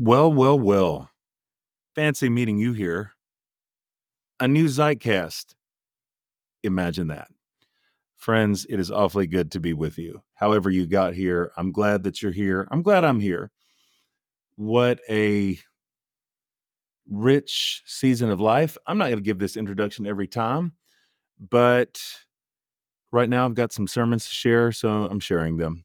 Well, well, well. Fancy meeting you here. A new Zeitcast. Imagine that. Friends, it is awfully good to be with you. However, you got here, I'm glad that you're here. I'm glad I'm here. What a rich season of life. I'm not going to give this introduction every time, but right now I've got some sermons to share, so I'm sharing them.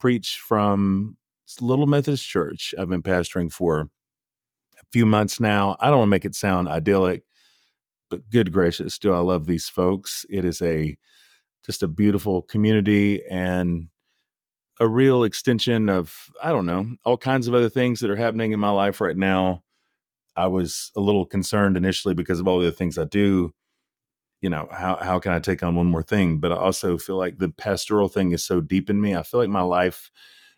Preach from Little Methodist Church. I've been pastoring for a few months now. I don't want to make it sound idyllic, but good gracious, do I love these folks. It is a just a beautiful community and a real extension of I don't know, all kinds of other things that are happening in my life right now. I was a little concerned initially because of all the things I do. You know, how how can I take on one more thing? But I also feel like the pastoral thing is so deep in me. I feel like my life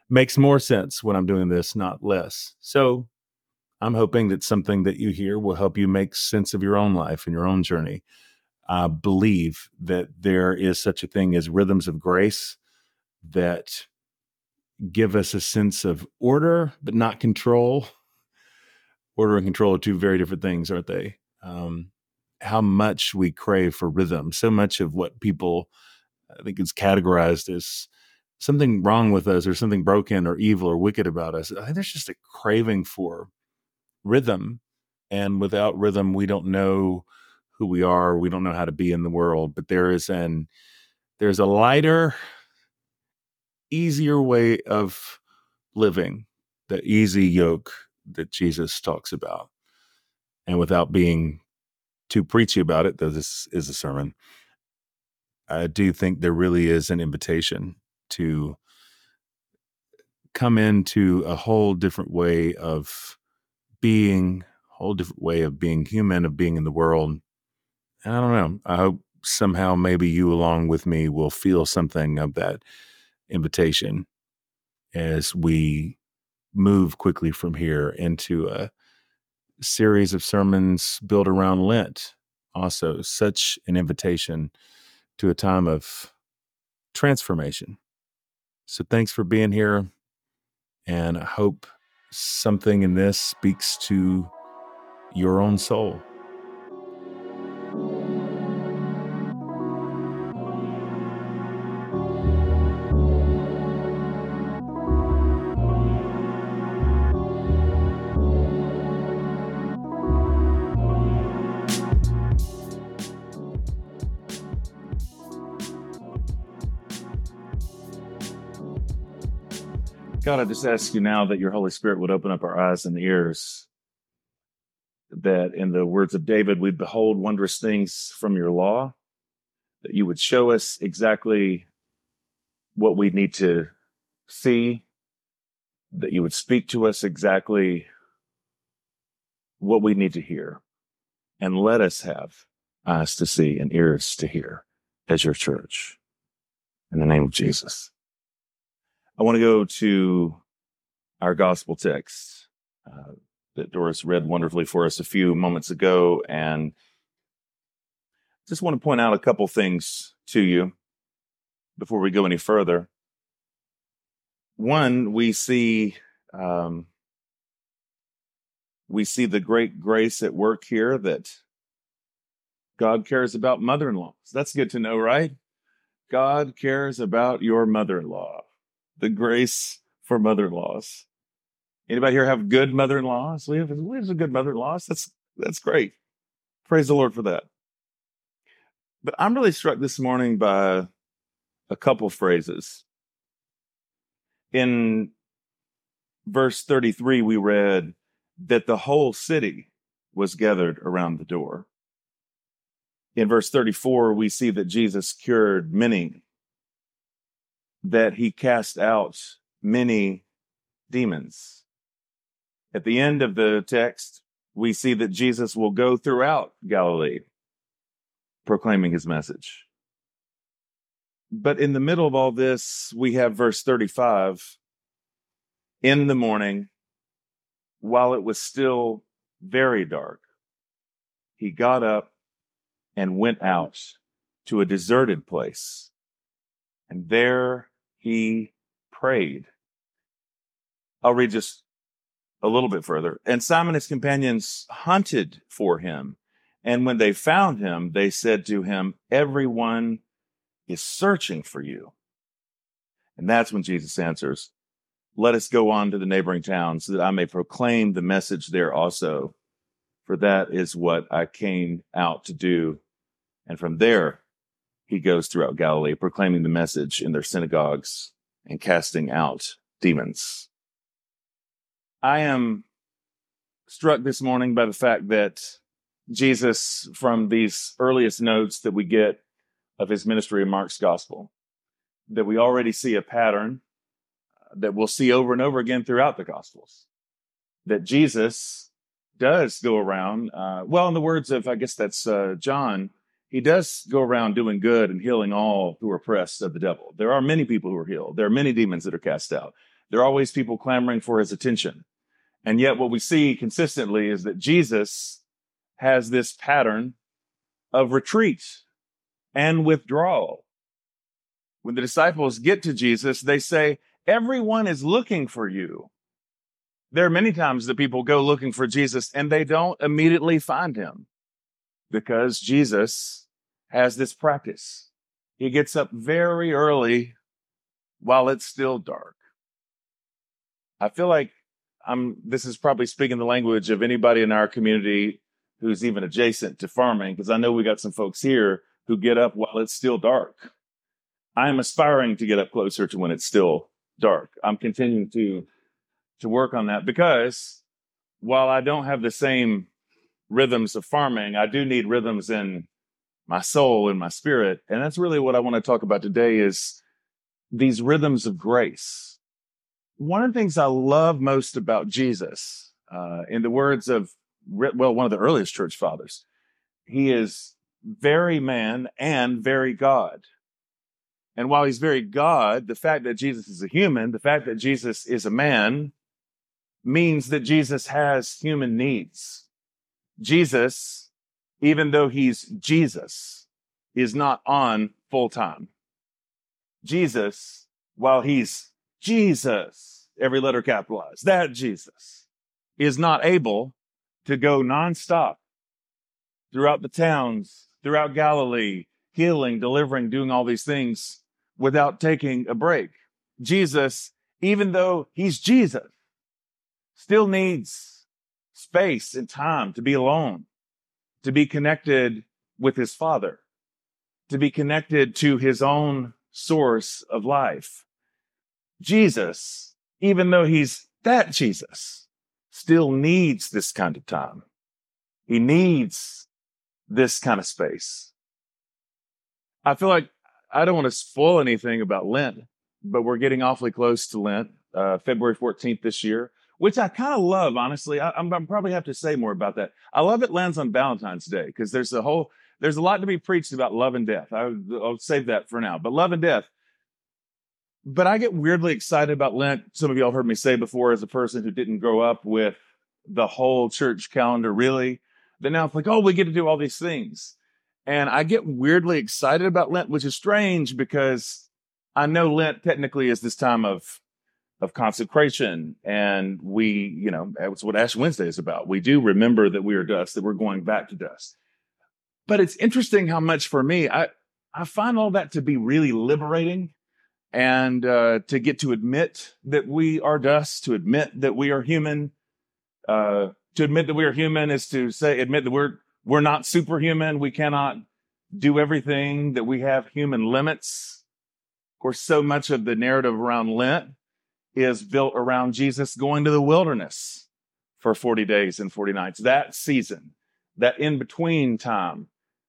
makes more sense when I'm doing this, not less. So I'm hoping that something that you hear will help you make sense of your own life and your own journey. I believe that there is such a thing as rhythms of grace that give us a sense of order, but not control. Order and control are two very different things, aren't they? Um, how much we crave for rhythm. So much of what people, I think, is categorized as something wrong with us or something broken or evil or wicked about us. I think there's just a craving for rhythm. And without rhythm, we don't know who we are. We don't know how to be in the world. But there is an there's a lighter, easier way of living, the easy yoke that Jesus talks about. And without being too preachy about it, though this is a sermon, I do think there really is an invitation to come into a whole different way of being, whole different way of being human, of being in the world. And I don't know. I hope somehow maybe you along with me will feel something of that invitation as we move quickly from here into a series of sermons built around Lent. Also, such an invitation to a time of transformation. So thanks for being here. And I hope something in this speaks to your own soul. God, I just ask you now that your Holy Spirit would open up our eyes and ears, that in the words of David, we behold wondrous things from your law, that you would show us exactly what we need to see, that you would speak to us exactly what we need to hear, and let us have eyes to see and ears to hear as your church. In the name of Jesus. I want to go to our gospel text uh, that Doris read wonderfully for us a few moments ago. And just want to point out a couple things to you before we go any further. One, we see um, we see the great grace at work here that God cares about mother-in-laws. That's good to know, right? God cares about your mother-in-law the grace for mother-in-laws. Anybody here have good mother-in-laws? We have, some good mother-in-laws. That's that's great. Praise the Lord for that. But I'm really struck this morning by a couple phrases. In verse 33, we read that the whole city was gathered around the door. In verse 34, we see that Jesus cured many that he cast out many demons. At the end of the text, we see that Jesus will go throughout Galilee proclaiming his message. But in the middle of all this, we have verse 35. In the morning, while it was still very dark, he got up and went out to a deserted place. And there he prayed. I'll read just a little bit further. And Simon and his companions hunted for him. And when they found him, they said to him, Everyone is searching for you. And that's when Jesus answers, Let us go on to the neighboring towns so that I may proclaim the message there also. For that is what I came out to do. And from there, he goes throughout Galilee, proclaiming the message in their synagogues and casting out demons. I am struck this morning by the fact that Jesus, from these earliest notes that we get of his ministry in Mark's gospel, that we already see a pattern uh, that we'll see over and over again throughout the gospels. That Jesus does go around, uh, well, in the words of, I guess that's uh, John, he does go around doing good and healing all who are oppressed of the devil. There are many people who are healed. There are many demons that are cast out. There are always people clamoring for his attention. And yet, what we see consistently is that Jesus has this pattern of retreat and withdrawal. When the disciples get to Jesus, they say, Everyone is looking for you. There are many times that people go looking for Jesus and they don't immediately find him because Jesus has this practice. He gets up very early while it's still dark. I feel like I'm this is probably speaking the language of anybody in our community who's even adjacent to farming because I know we got some folks here who get up while it's still dark. I am aspiring to get up closer to when it's still dark. I'm continuing to to work on that because while I don't have the same rhythms of farming, I do need rhythms in my soul and my spirit. And that's really what I want to talk about today is these rhythms of grace. One of the things I love most about Jesus, uh, in the words of, well, one of the earliest church fathers, he is very man and very God. And while he's very God, the fact that Jesus is a human, the fact that Jesus is a man, means that Jesus has human needs. Jesus, even though he's Jesus, is not on full time. Jesus, while he's Jesus, every letter capitalized, that Jesus is not able to go nonstop throughout the towns, throughout Galilee, healing, delivering, doing all these things without taking a break. Jesus, even though he's Jesus, still needs space and time to be alone, to be connected with his father, to be connected to his own source of life. Jesus, even though he's that Jesus, still needs this kind of time. He needs this kind of space. I feel like I don't want to spoil anything about Lent, but we're getting awfully close to Lent, uh, February 14th this year, which I kind of love, honestly. I, am probably have to say more about that. I love it lands on Valentine's Day because there's a whole, there's a lot to be preached about love and death. I, I'll save that for now, but love and death. But I get weirdly excited about Lent. Some of y'all heard me say before, as a person who didn't grow up with the whole church calendar, really. Then now it's like, oh, we get to do all these things. And I get weirdly excited about Lent, which is strange because I know Lent technically is this time of of consecration. And we, you know, that's what Ash Wednesday is about. We do remember that we are dust, that we're going back to dust. But it's interesting how much for me, I, I find all that to be really liberating and uh, to get to admit that we are dust, to admit that we are human. Uh, to admit that we are human is to say, admit that we're we're not superhuman. We cannot do everything, that we have human limits. Of course, so much of the narrative around Lent is built around Jesus going to the wilderness for 40 days and 40 nights. That season, that in between time.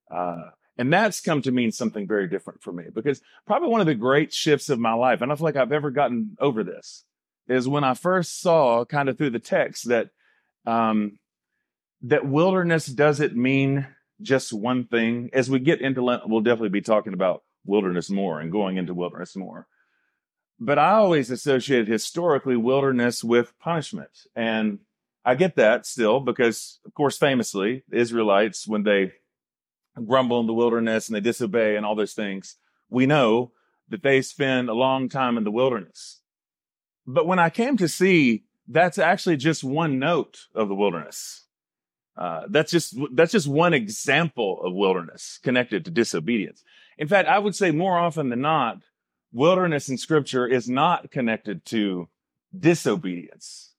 Uh, and that's come to mean something very different for me because probably one of the great shifts of my life, and I feel like I've ever gotten over this, is when I first saw kind of through the text that um, that wilderness doesn't mean just one thing. As we get into Lent, we'll definitely be talking about wilderness more and going into wilderness more. But I always associated historically wilderness with punishment. And I get that still because, of course, famously, Israelites, when they grumble in the wilderness and they disobey and all those things, we know that they spend a long time in the wilderness. But when I came to see that's actually just one note of the wilderness. Uh, that's just that's just one example of wilderness connected to disobedience. In fact, I would say more often than not, wilderness in Scripture is not connected to disobedience.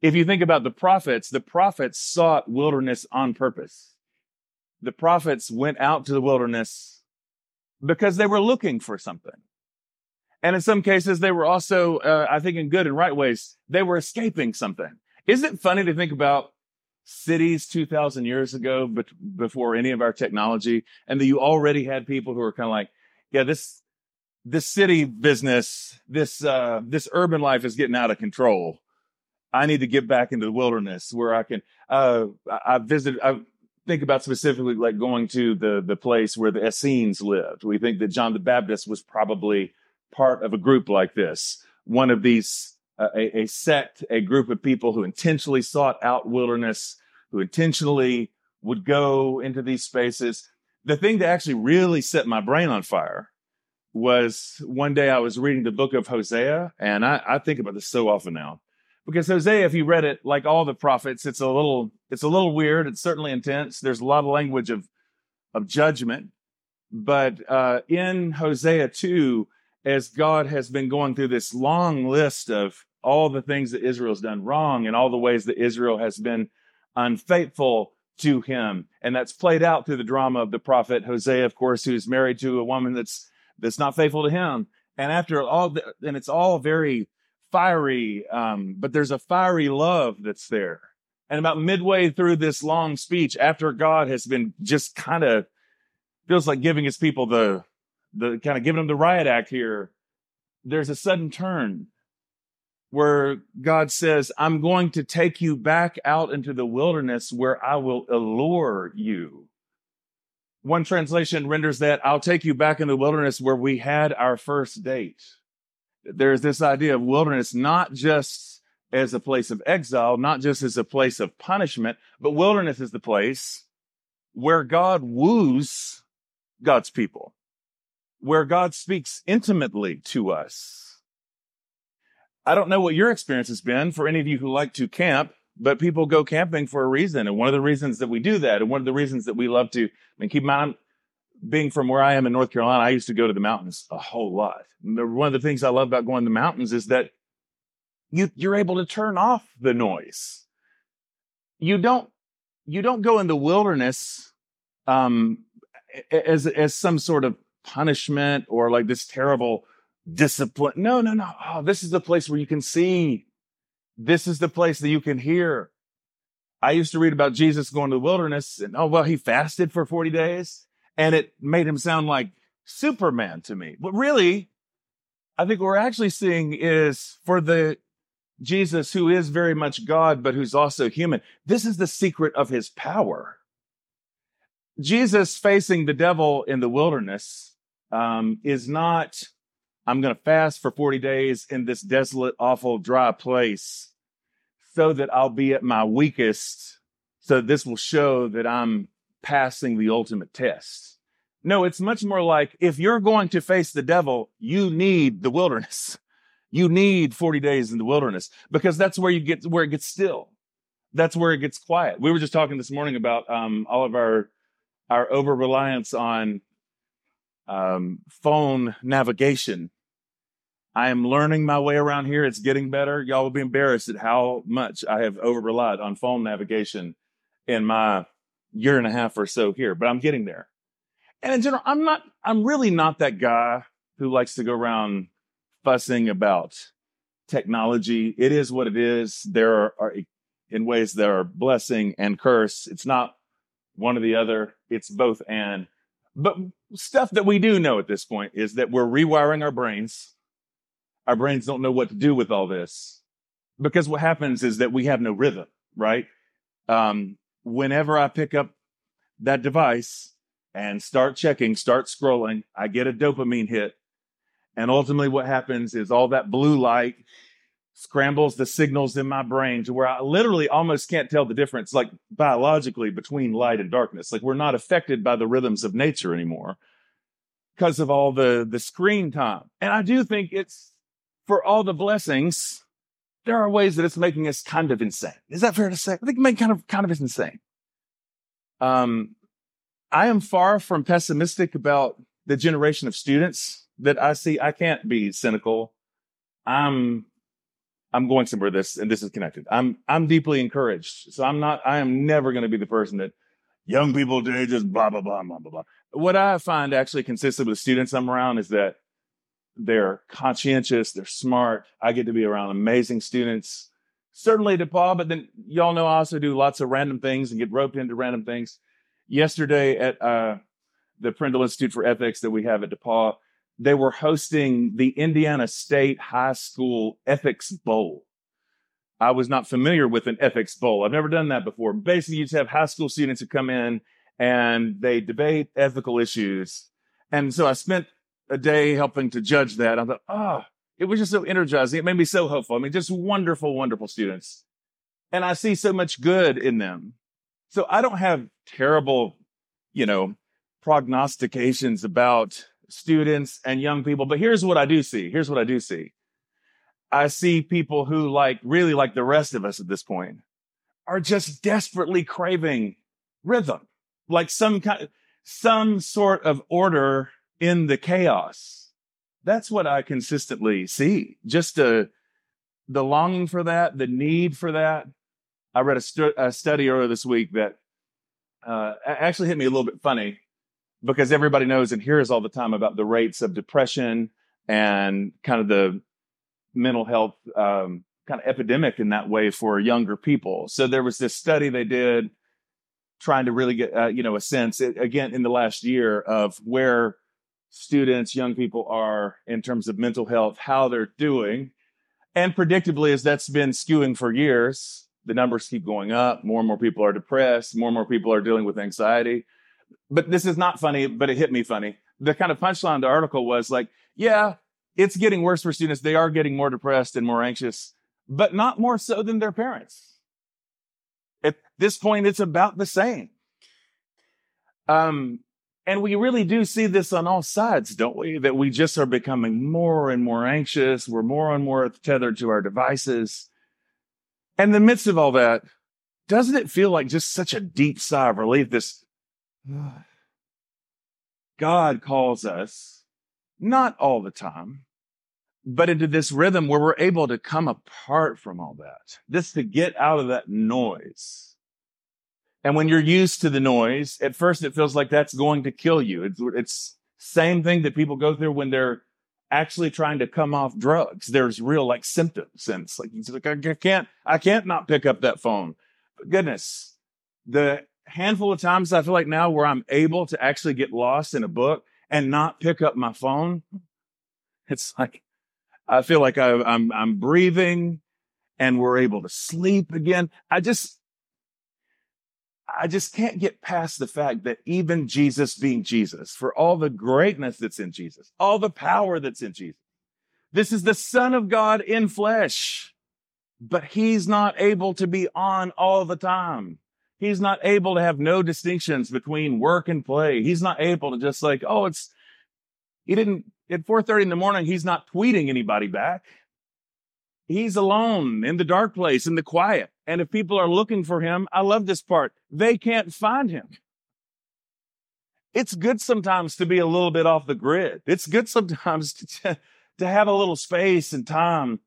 If you think about the prophets, the prophets sought wilderness on purpose. The prophets went out to the wilderness because they were looking for something. And in some cases, they were also, uh, I think, in good and right ways, they were escaping something. Isn't it funny to think about cities 2000 years ago but before any of our technology and that you already had people who were kind of like yeah this this city business this uh this urban life is getting out of control i need to get back into the wilderness where i can uh i, I visited i think about specifically like going to the the place where the essenes lived we think that john the baptist was probably part of a group like this one of these a, a sect, a group of people who intentionally sought out wilderness, who intentionally would go into these spaces. The thing that actually really set my brain on fire was one day I was reading the book of Hosea, and I, I think about this so often now. Because Hosea, if you read it, like all the prophets, it's a little, it's a little weird. It's certainly intense. There's a lot of language of, of judgment. But uh, in Hosea 2, as God has been going through this long list of all the things that Israel's done wrong and all the ways that Israel has been unfaithful to him. And that's played out through the drama of the prophet Hosea, of course, who's married to a woman that's that's not faithful to him. And after all, the, and it's all very fiery, um, but there's a fiery love that's there. And about midway through this long speech, after God has been just kind of feels like giving his people the the kind of giving them the riot act here, there's a sudden turn where God says, I'm going to take you back out into the wilderness where I will allure you. One translation renders that, I'll take you back in the wilderness where we had our first date. There's this idea of wilderness not just as a place of exile, not just as a place of punishment, but wilderness is the place where God woos God's people, where God speaks intimately to us I don't know what your experience has been for any of you who like to camp, but people go camping for a reason. And one of the reasons that we do that, and one of the reasons that we love to, I mean, keep in mind, being from where I am in North Carolina, I used to go to the mountains a whole lot. One of the things I love about going to the mountains is that you, you're able to turn off the noise. You don't, you don't go in the wilderness, um, as, as some sort of punishment or like this terrible discipline. No, no, no. Oh, this is the place where you can see. This is the place that you can hear. I used to read about Jesus going to the wilderness and, oh, well, he fasted for 40 days and it made him sound like Superman to me. But really, I think what we're actually seeing is for the Jesus who is very much God, but who's also human. This is the secret of his power. Jesus facing the devil in the wilderness um, is not I'm going to fast for 40 days in this desolate, awful, dry place so that I'll be at my weakest. So this will show that I'm passing the ultimate test. No, it's much more like if you're going to face the devil, you need the wilderness. You need 40 days in the wilderness because that's where you get where it gets still. That's where it gets quiet. We were just talking this morning about um, all of our our over reliance on um, phone navigation. I am learning my way around here. It's getting better. Y'all will be embarrassed at how much I have over relied on phone navigation in my year and a half or so here, but I'm getting there. And in general, I'm not, I'm really not that guy who likes to go around fussing about technology. It is what it is. There are, are in ways there are blessing and curse. It's not one or the other. It's both and. But stuff that we do know at this point is that we're rewiring our brains. Our brains don't know what to do with all this because what happens is that we have no rhythm, right? Um, whenever I pick up that device and start checking, start scrolling, I get a dopamine hit. And ultimately, what happens is all that blue light scrambles the signals in my brain to where I literally almost can't tell the difference, like biologically, between light and darkness. Like we're not affected by the rhythms of nature anymore because of all the the screen time. And I do think it's for all the blessings there are ways that it's making us kind of insane. Is that fair to say? I think it kind of kind of is insane. Um, I am far from pessimistic about the generation of students that I see. I can't be cynical. I'm I'm going somewhere this and this is connected. I'm I'm deeply encouraged. So I'm not I am never going to be the person that young people do just blah blah blah blah blah blah. What I find actually consistent with the students I'm around is that they're conscientious, they're smart. I get to be around amazing students. Certainly DePauw, but then y'all know I also do lots of random things and get roped into random things. Yesterday at uh, the Prindle Institute for Ethics that we have at DePauw, they were hosting the Indiana State High School Ethics Bowl. I was not familiar with an ethics bowl. I've never done that before. Basically, you just have high school students who come in and they debate ethical issues. And so I spent a day helping to judge that. I thought, oh, it was just so energizing. It made me so hopeful. I mean, just wonderful, wonderful students. And I see so much good in them. So I don't have terrible, you know, prognostications about students and young people. But here's what I do see. Here's what I do see. I see people who, like, really like the rest of us at this point, are just desperately craving rhythm, like some kind, some sort of order in the chaos. That's what I consistently see. Just a, the longing for that, the need for that. I read a, stu- a study earlier this week that uh, actually hit me a little bit funny because everybody knows and hears all the time about the rates of depression and kind of the mental health um, kind of epidemic in that way for younger people. So there was this study they did trying to really get uh, you know a sense again in the last year of where students, young people are in terms of mental health, how they're doing. And predictably, as that's been skewing for years, the numbers keep going up. More and more people are depressed. More and more people are dealing with anxiety. But this is not funny, but it hit me funny. The kind of punchline of the article was like, yeah, it's getting worse for students. They are getting more depressed and more anxious, but not more so than their parents. At this point, it's about the same. Um, and we really do see this on all sides, don't we? That we just are becoming more and more anxious. We're more and more tethered to our devices. And in the midst of all that, doesn't it feel like just such a deep sigh of relief? This ah, God calls us, not all the time, but into this rhythm where we're able to come apart from all that, just to get out of that noise. And when you're used to the noise, at first it feels like that's going to kill you. It's, it's same thing that people go through when they're actually trying to come off drugs. There's real like symptoms, and it's like, it's like I can't, I can't not pick up that phone. But goodness, the handful of times I feel like now where I'm able to actually get lost in a book and not pick up my phone. It's like I feel like I, I'm I'm breathing, and we're able to sleep again. I just I just can't get past the fact that even Jesus being Jesus, for all the greatness that's in Jesus, all the power that's in Jesus, this is the Son of God in flesh, but he's not able to be on all the time. He's not able to have no distinctions between work and play. He's not able to just like, oh, it's, he didn't, at 4.30 in the morning, he's not tweeting anybody back. He's alone in the dark place, in the quiet. And if people are looking for him, I love this part. They can't find him. It's good sometimes to be a little bit off the grid. It's good sometimes to, to have a little space and time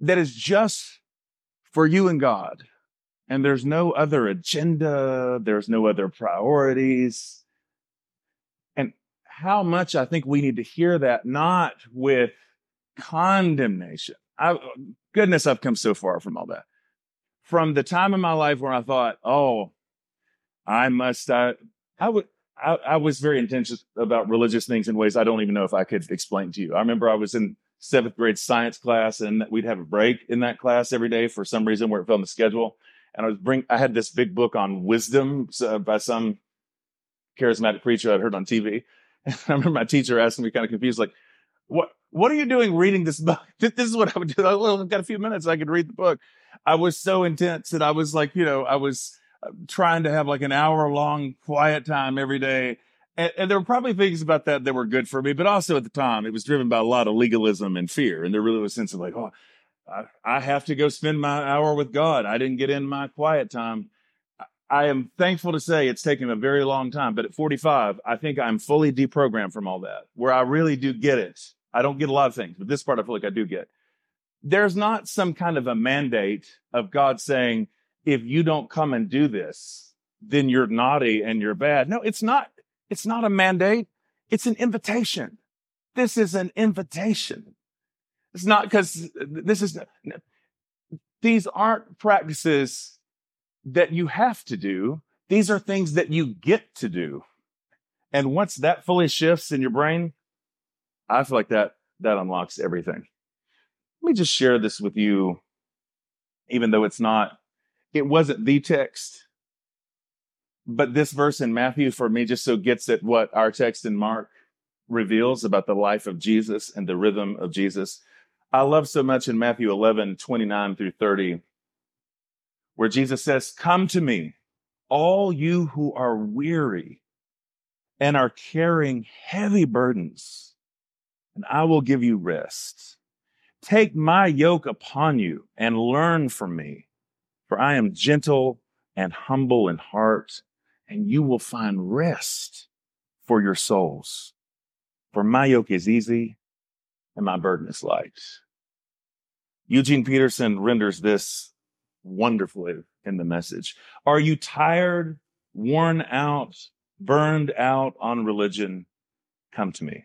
that is just for you and God and there's no other agenda, there's no other priorities. And how much I think we need to hear that, not with condemnation. I, goodness, I've come so far from all that. From the time in my life where I thought, oh, I must, I, I would, I, I was very intentional about religious things in ways I don't even know if I could explain to you. I remember I was in seventh grade science class and we'd have a break in that class every day for some reason where it fell on the schedule and I was bring I had this big book on wisdom by some charismatic preacher I'd heard on TV. And I remember my teacher asking me kind of confused, like, "What what are you doing reading this book? This is what I would do. I've got a few minutes, I could read the book." I was so intense that I was like, you know, I was uh, trying to have like an hour long quiet time every day. And, and, there were probably things about that that were good for me, but also at the time, it was driven by a lot of legalism and fear. And there really was a sense of like, oh, I, I have to go spend my hour with God. I didn't get in my quiet time. I am thankful to say it's taken a very long time, but at 45, I think I'm fully deprogrammed from all that, where I really do get it. I don't get a lot of things, but this part I feel like I do get. There's not some kind of a mandate of God saying, if you don't come and do this, then you're naughty and you're bad. No, it's not. It's not a mandate. It's an invitation. This is an invitation. It's not because this is, these aren't practices that you have to do. These are things that you get to do. And once that fully shifts in your brain, I feel like that, that unlocks everything. Let me just share this with you, even though it's not, it wasn't the text, but this verse in Matthew for me just so gets at what our text in Mark reveals about the life of Jesus and the rhythm of Jesus. I love so much in Matthew 11, 29 through 30, where Jesus says, Come to me, all you who are weary and are carrying heavy burdens, and I will give you rest. Take my yoke upon you and learn from me, for I am gentle and humble in heart, and you will find rest for your souls. For my yoke is easy and my burden is light. Eugene Peterson renders this wonderfully in the message. Are you tired, worn out, burned out on religion? Come to me.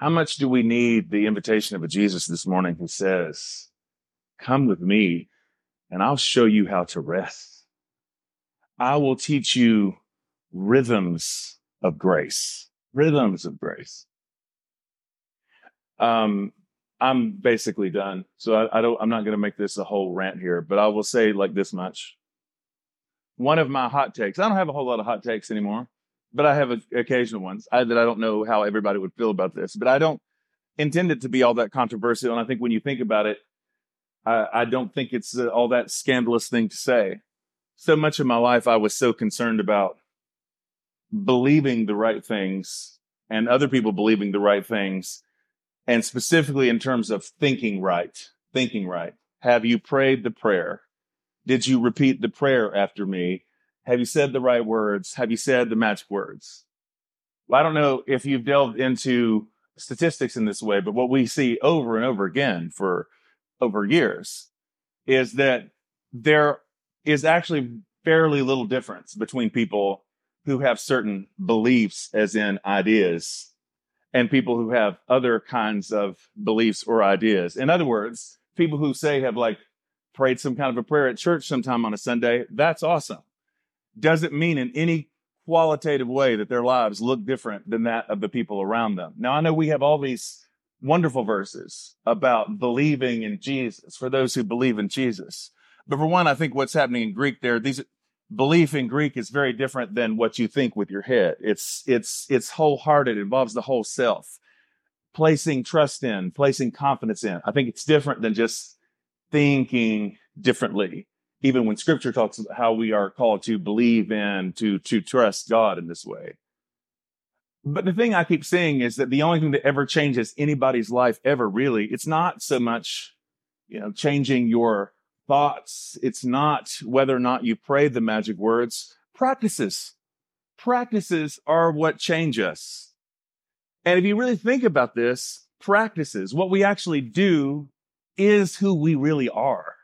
How much do we need the invitation of a Jesus this morning who says, come with me and I'll show you how to rest. I will teach you rhythms of grace, rhythms of grace. Um, I'm basically done. So I, I don't, I'm not going to make this a whole rant here, but I will say like this much. One of my hot takes, I don't have a whole lot of hot takes anymore, but I have a, occasional ones I, that I don't know how everybody would feel about this, but I don't intend it to be all that controversial. And I think when you think about it, I, I don't think it's uh, all that scandalous thing to say. So much of my life, I was so concerned about believing the right things and other people believing the right things and specifically in terms of thinking right, thinking right. Have you prayed the prayer? Did you repeat the prayer after me? Have you said the right words? Have you said the magic words? Well, I don't know if you've delved into statistics in this way, but what we see over and over again for over years is that there is actually fairly little difference between people who have certain beliefs, as in ideas, and people who have other kinds of beliefs or ideas. In other words, people who say have like prayed some kind of a prayer at church sometime on a Sunday, that's awesome. Doesn't mean in any qualitative way that their lives look different than that of the people around them. Now, I know we have all these wonderful verses about believing in Jesus for those who believe in Jesus. But for one, I think what's happening in Greek there, these belief in Greek is very different than what you think with your head. It's it's it's wholehearted, it involves the whole self. Placing trust in, placing confidence in. I think it's different than just thinking differently. Even when scripture talks about how we are called to believe in, to to trust God in this way. But the thing I keep saying is that the only thing that ever changes anybody's life ever really, it's not so much, you know, changing your thoughts. It's not whether or not you pray the magic words. Practices. Practices are what change us. And if you really think about this, practices, what we actually do is who we really are.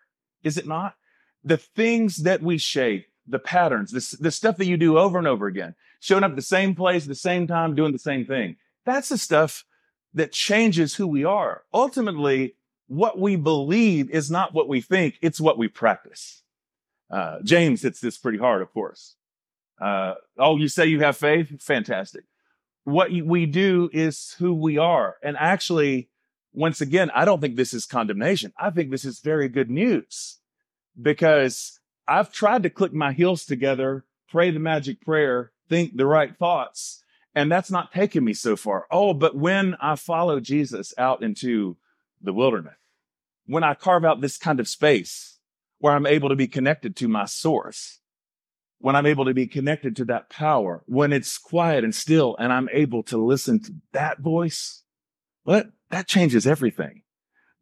Is it not? The things that we shape, the patterns, the, the stuff that you do over and over again, showing up the same place, the same time, doing the same thing. That's the stuff that changes who we are. Ultimately, what we believe is not what we think, it's what we practice. Uh, James hits this pretty hard, of course. Uh, oh, you say you have faith? Fantastic. What we do is who we are. And actually, once again, I don't think this is condemnation. I think this is very good news because I've tried to click my heels together, pray the magic prayer, think the right thoughts, and that's not taken me so far. Oh, but when I follow Jesus out into the wilderness, when I carve out this kind of space where I'm able to be connected to my source, when I'm able to be connected to that power, when it's quiet and still and I'm able to listen to that voice, what that changes everything.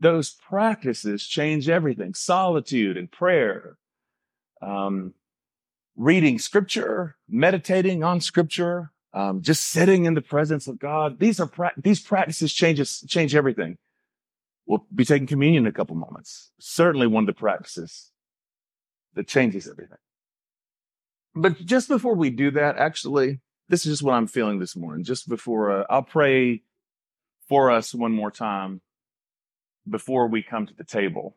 Those practices change everything. Solitude and prayer, um, reading scripture, meditating on scripture, um, just sitting in the presence of God. These are pra- these practices changes change everything. We'll be taking communion in a couple moments. Certainly one of the practices that changes everything. But just before we do that, actually, this is just what I'm feeling this morning. Just before uh, I'll pray for us one more time before we come to the table.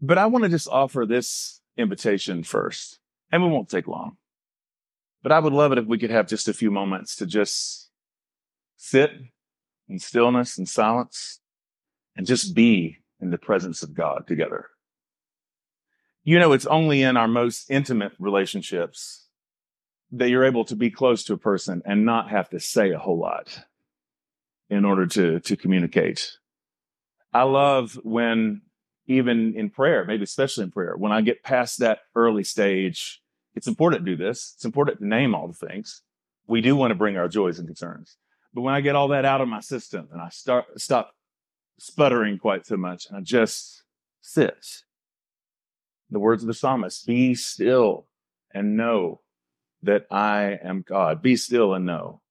But I want to just offer this invitation first, and we won't take long. But I would love it if we could have just a few moments to just sit in stillness and silence and just be in the presence of God together. You know, it's only in our most intimate relationships that you're able to be close to a person and not have to say a whole lot in order to, to communicate. I love when even in prayer, maybe especially in prayer, when I get past that early stage, it's important to do this. It's important to name all the things. We do want to bring our joys and concerns. But when I get all that out of my system and I start stop sputtering quite so much and I just sit. The words of the psalmist, be still and know that I am God. Be still and know.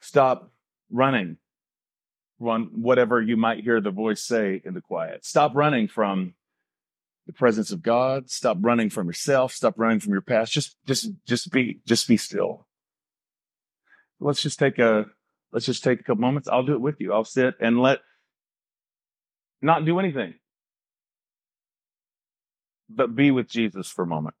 Stop running run whatever you might hear the voice say in the quiet. Stop running from the presence of God. Stop running from yourself. Stop running from your past. Just, just, just be, just be still. Let's just take a, let's just take a couple moments. I'll do it with you. I'll sit and let, not do anything, but be with Jesus for a moment.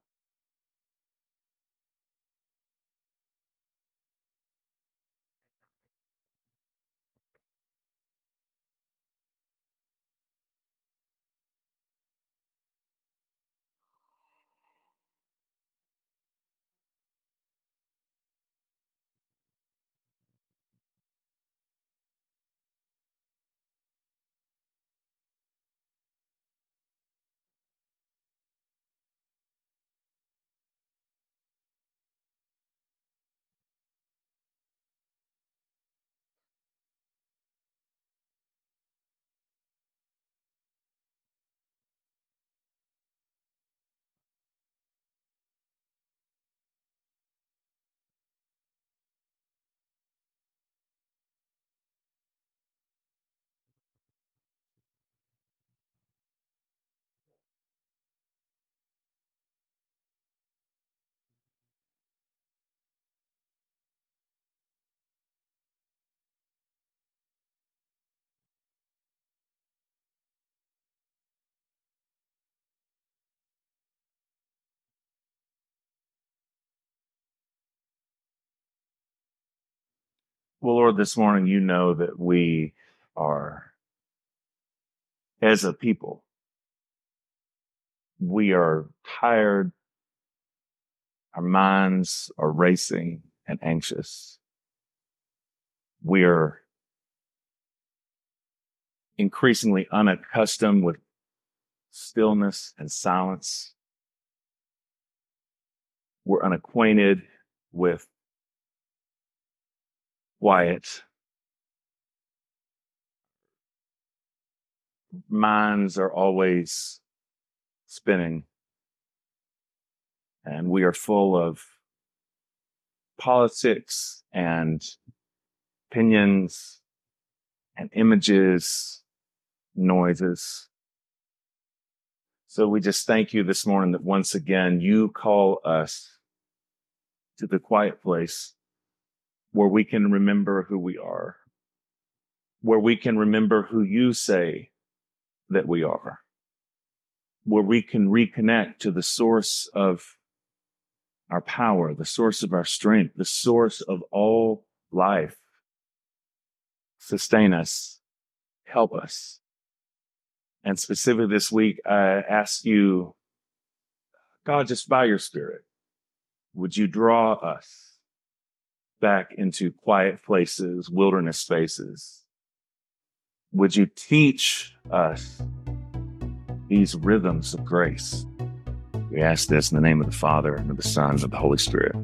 Well, Lord, this morning, you know that we are, as a people, we are tired. Our minds are racing and anxious. We are increasingly unaccustomed with stillness and silence. We're unacquainted with quiet. Minds are always spinning. And we are full of politics and opinions and images, noises. So we just thank you this morning that once again you call us to the quiet place where we can remember who we are, where we can remember who you say that we are, where we can reconnect to the source of our power, the source of our strength, the source of all life. Sustain us, help us. And specifically this week, I ask you God, just by your spirit, would you draw us back into quiet places, wilderness spaces? Would you teach us these rhythms of grace? We ask this in the name of the Father, and of the Son, and of the Holy Spirit.